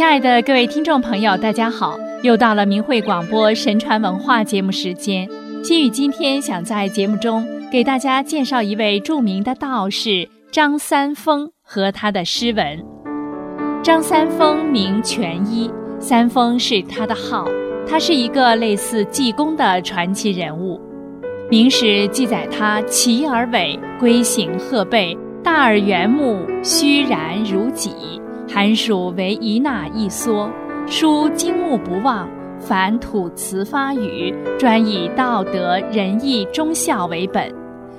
亲爱的各位听众朋友，大家好！又到了明慧广播神传文化节目时间。心雨今天想在节目中给大家介绍一位著名的道士张三丰和他的诗文。张三丰名全一，三丰是他的号。他是一个类似济公的传奇人物。明史记载他齐而伟，龟形鹤背，大而圆目，虚然如己。寒暑为一纳一缩，书金木不忘，凡吐词发语，专以道德仁义忠孝为本，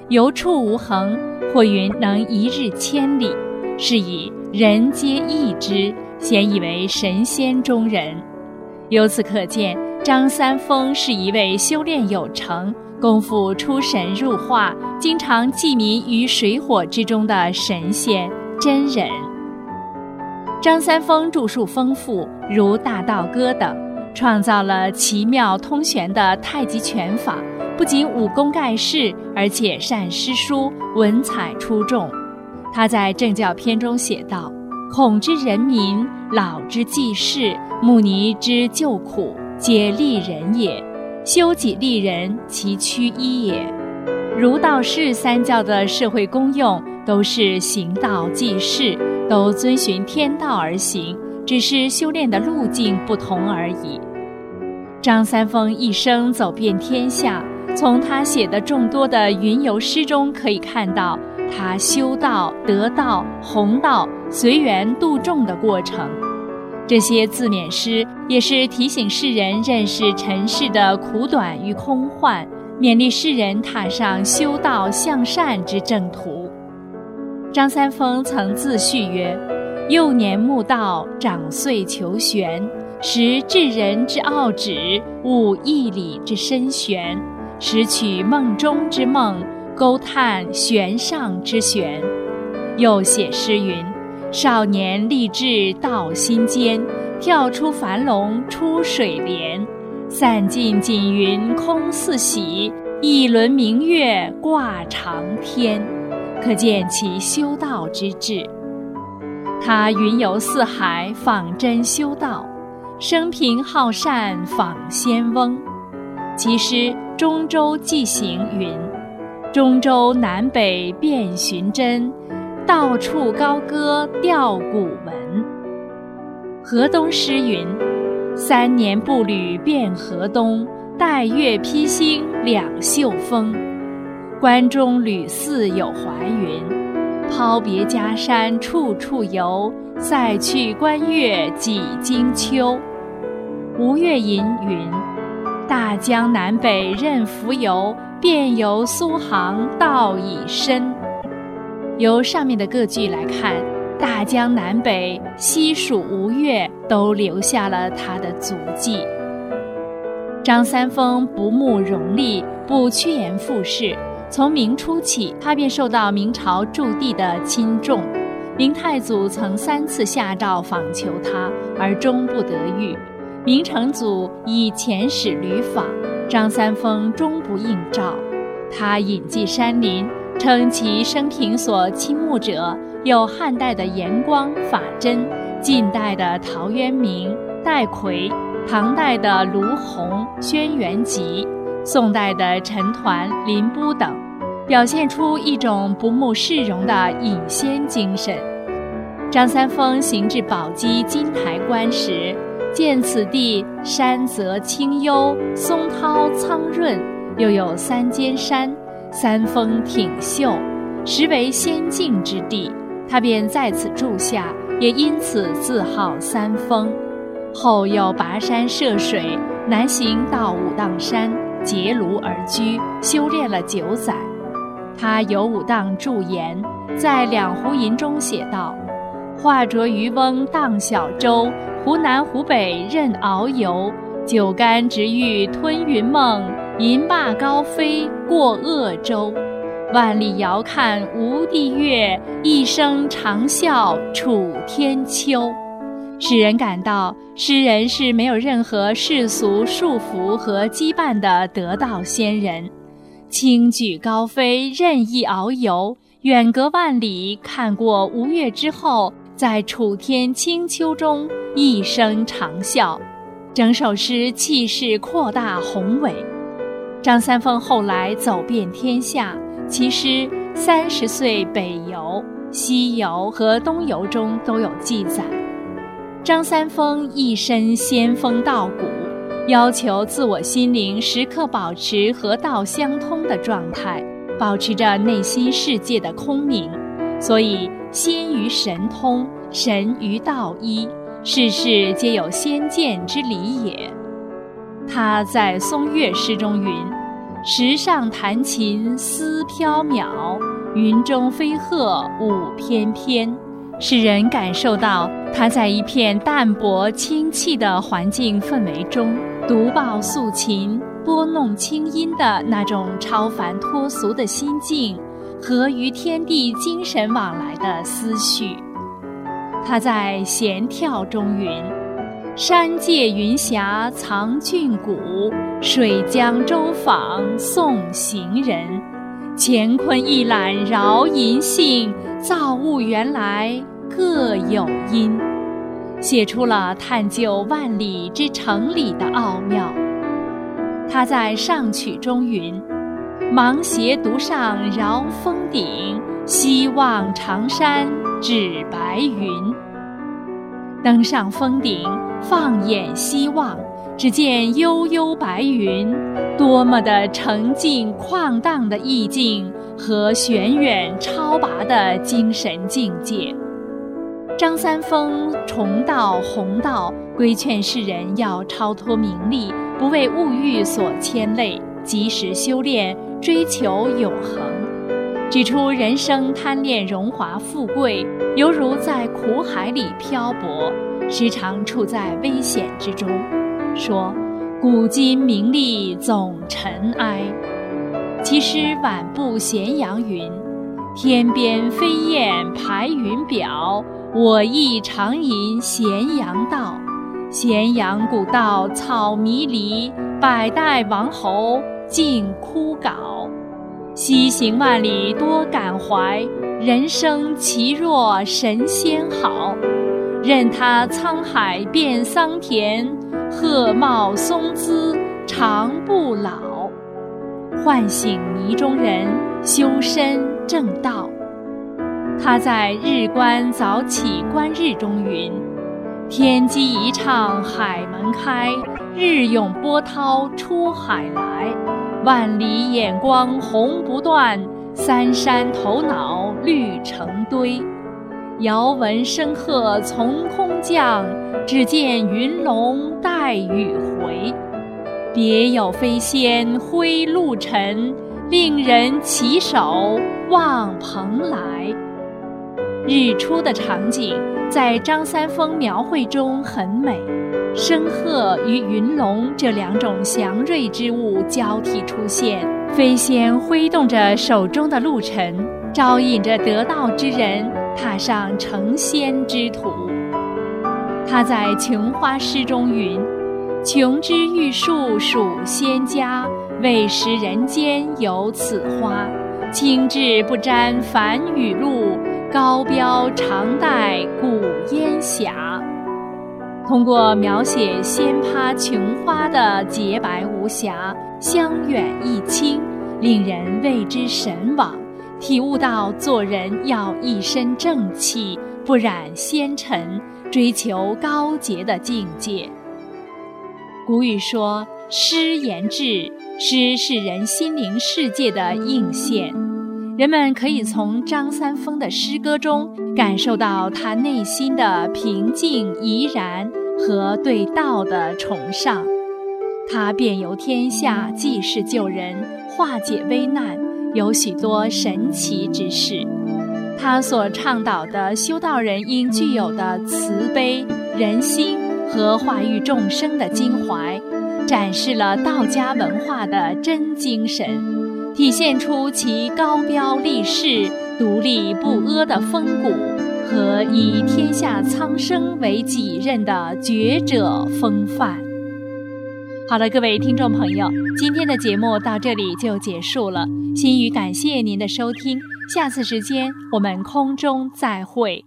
游处无恒，或云能一日千里，是以人皆异之，咸以为神仙中人。由此可见，张三丰是一位修炼有成。功夫出神入化，经常寄民于水火之中的神仙真人。张三丰著述丰富，如《大道歌》等，创造了奇妙通玄的太极拳法。不仅武功盖世，而且善诗书，文采出众。他在正教篇中写道：“孔之人民，老之济世，穆尼之救苦，皆利人也。”修己利人，其趋一也。儒道释三教的社会功用都是行道济世，都遵循天道而行，只是修炼的路径不同而已。张三丰一生走遍天下，从他写的众多的云游诗中可以看到他修道、得道、弘道、随缘度众的过程。这些自勉诗也是提醒世人认识尘世的苦短与空幻，勉励世人踏上修道向善之正途。张三丰曾自序曰：“幼年慕道，长岁求玄，识至人之奥旨，悟义理之深玄，识取梦中之梦，勾探玄上之玄。”又写诗云。少年立志道心间，跳出樊笼出水帘，散尽锦云空似洗，一轮明月挂长天。可见其修道之志。他云游四海，访真修道，生平好善访仙翁。其诗《中州记行》云：“中州南北遍寻真。”到处高歌吊古文。河东诗云：“三年步履遍河东，待月披星两袖风。关中屡次有怀云，抛别家山处处游。再去关月几经秋。”吴越吟云：“大江南北任浮游，遍游苏杭道已深。”由上面的各句来看，大江南北、西蜀吴越都留下了他的足迹。张三丰不慕荣利，不趋炎附势，从明初起，他便受到明朝驻地的亲重。明太祖曾三次下诏访求他，而终不得遇。明成祖以遣使旅访，张三丰终不应召，他隐迹山林。称其生平所倾慕者有汉代的严光、法真，晋代的陶渊明、戴逵，唐代的卢鸿、轩辕吉，宋代的陈抟、林逋等，表现出一种不慕世荣的隐仙精神。张三丰行至宝鸡金台关时，见此地山泽清幽，松涛苍润，又有三间山。三峰挺秀，实为仙境之地，他便在此住下，也因此自号三峰。后又跋山涉水，南行到武当山结庐而居，修炼了九载。他有武当驻颜，在《两湖吟》中写道：“化着渔翁荡小舟，湖南湖北任遨游，酒干直欲吞云梦。”银罢高飞过鄂州，万里遥看无地月，一生长啸楚天秋。使人感到诗人是没有任何世俗束缚和羁绊的得道仙人，轻举高飞，任意遨游，远隔万里，看过吴越之后，在楚天清秋中一声长啸，整首诗气势扩大宏伟。张三丰后来走遍天下，其诗三十岁北游、西游和东游中都有记载。张三丰一身仙风道骨，要求自我心灵时刻保持和道相通的状态。保持着内心世界的空明，所以仙与神通，神与道一，世事皆有先见之理也。他在松岳诗中云：“石上弹琴思飘渺，云中飞鹤舞翩翩。”使人感受到他在一片淡泊清气的环境氛围中，独抱素琴。拨弄清音的那种超凡脱俗的心境，和与天地精神往来的思绪。他在《闲眺》中云：“山界云霞藏俊骨，水江舟舫送行人。乾坤一览饶银杏，造物原来各有因。”写出了探究万里之城里的奥妙。他在上曲中云：“芒鞋独上饶峰顶，西望长山指白云。”登上峰顶，放眼西望，只见悠悠白云，多么的澄净旷荡的意境和玄远超拔的精神境界。张三丰重道弘道，规劝世人要超脱名利。不为物欲所牵累，及时修炼，追求永恒。指出人生贪恋荣华富贵，犹如在苦海里漂泊，时常处在危险之中。说：“古今名利总尘埃。”其实晚步咸阳云：“天边飞燕排云表，我亦常吟咸阳道。”咸阳古道草迷离，百代王侯尽枯槁。西行万里多感怀，人生其若神仙好。任他沧海变桑田，鹤茂松姿长不老。唤醒迷中人，修身正道。他在《日观早起观日》中云。天机一唱海门开，日涌波涛出海来。万里眼光红不断，三山头脑绿成堆。遥闻声鹤从空降，只见云龙带雨回。别有飞仙挥露尘，令人起首望蓬莱。日出的场景。在张三丰描绘中很美，声鹤与云龙这两种祥瑞之物交替出现，飞仙挥动着手中的露尘，招引着得道之人踏上成仙之途。他在《琼花》诗中云：“琼枝玉树属仙家，未识人间有此花。清致不沾凡雨露。”高标常带古烟霞，通过描写仙葩琼花的洁白无瑕、香远益清，令人为之神往，体悟到做人要一身正气，不染纤尘，追求高洁的境界。古语说：“诗言志，诗是人心灵世界的映现。”人们可以从张三丰的诗歌中感受到他内心的平静怡然和对道的崇尚。他遍游天下，济世救人，化解危难，有许多神奇之事。他所倡导的修道人应具有的慈悲、仁心和化育众生的襟怀，展示了道家文化的真精神。体现出其高标立世、独立不阿的风骨和以天下苍生为己任的觉者风范。好了，各位听众朋友，今天的节目到这里就结束了。心语感谢您的收听，下次时间我们空中再会。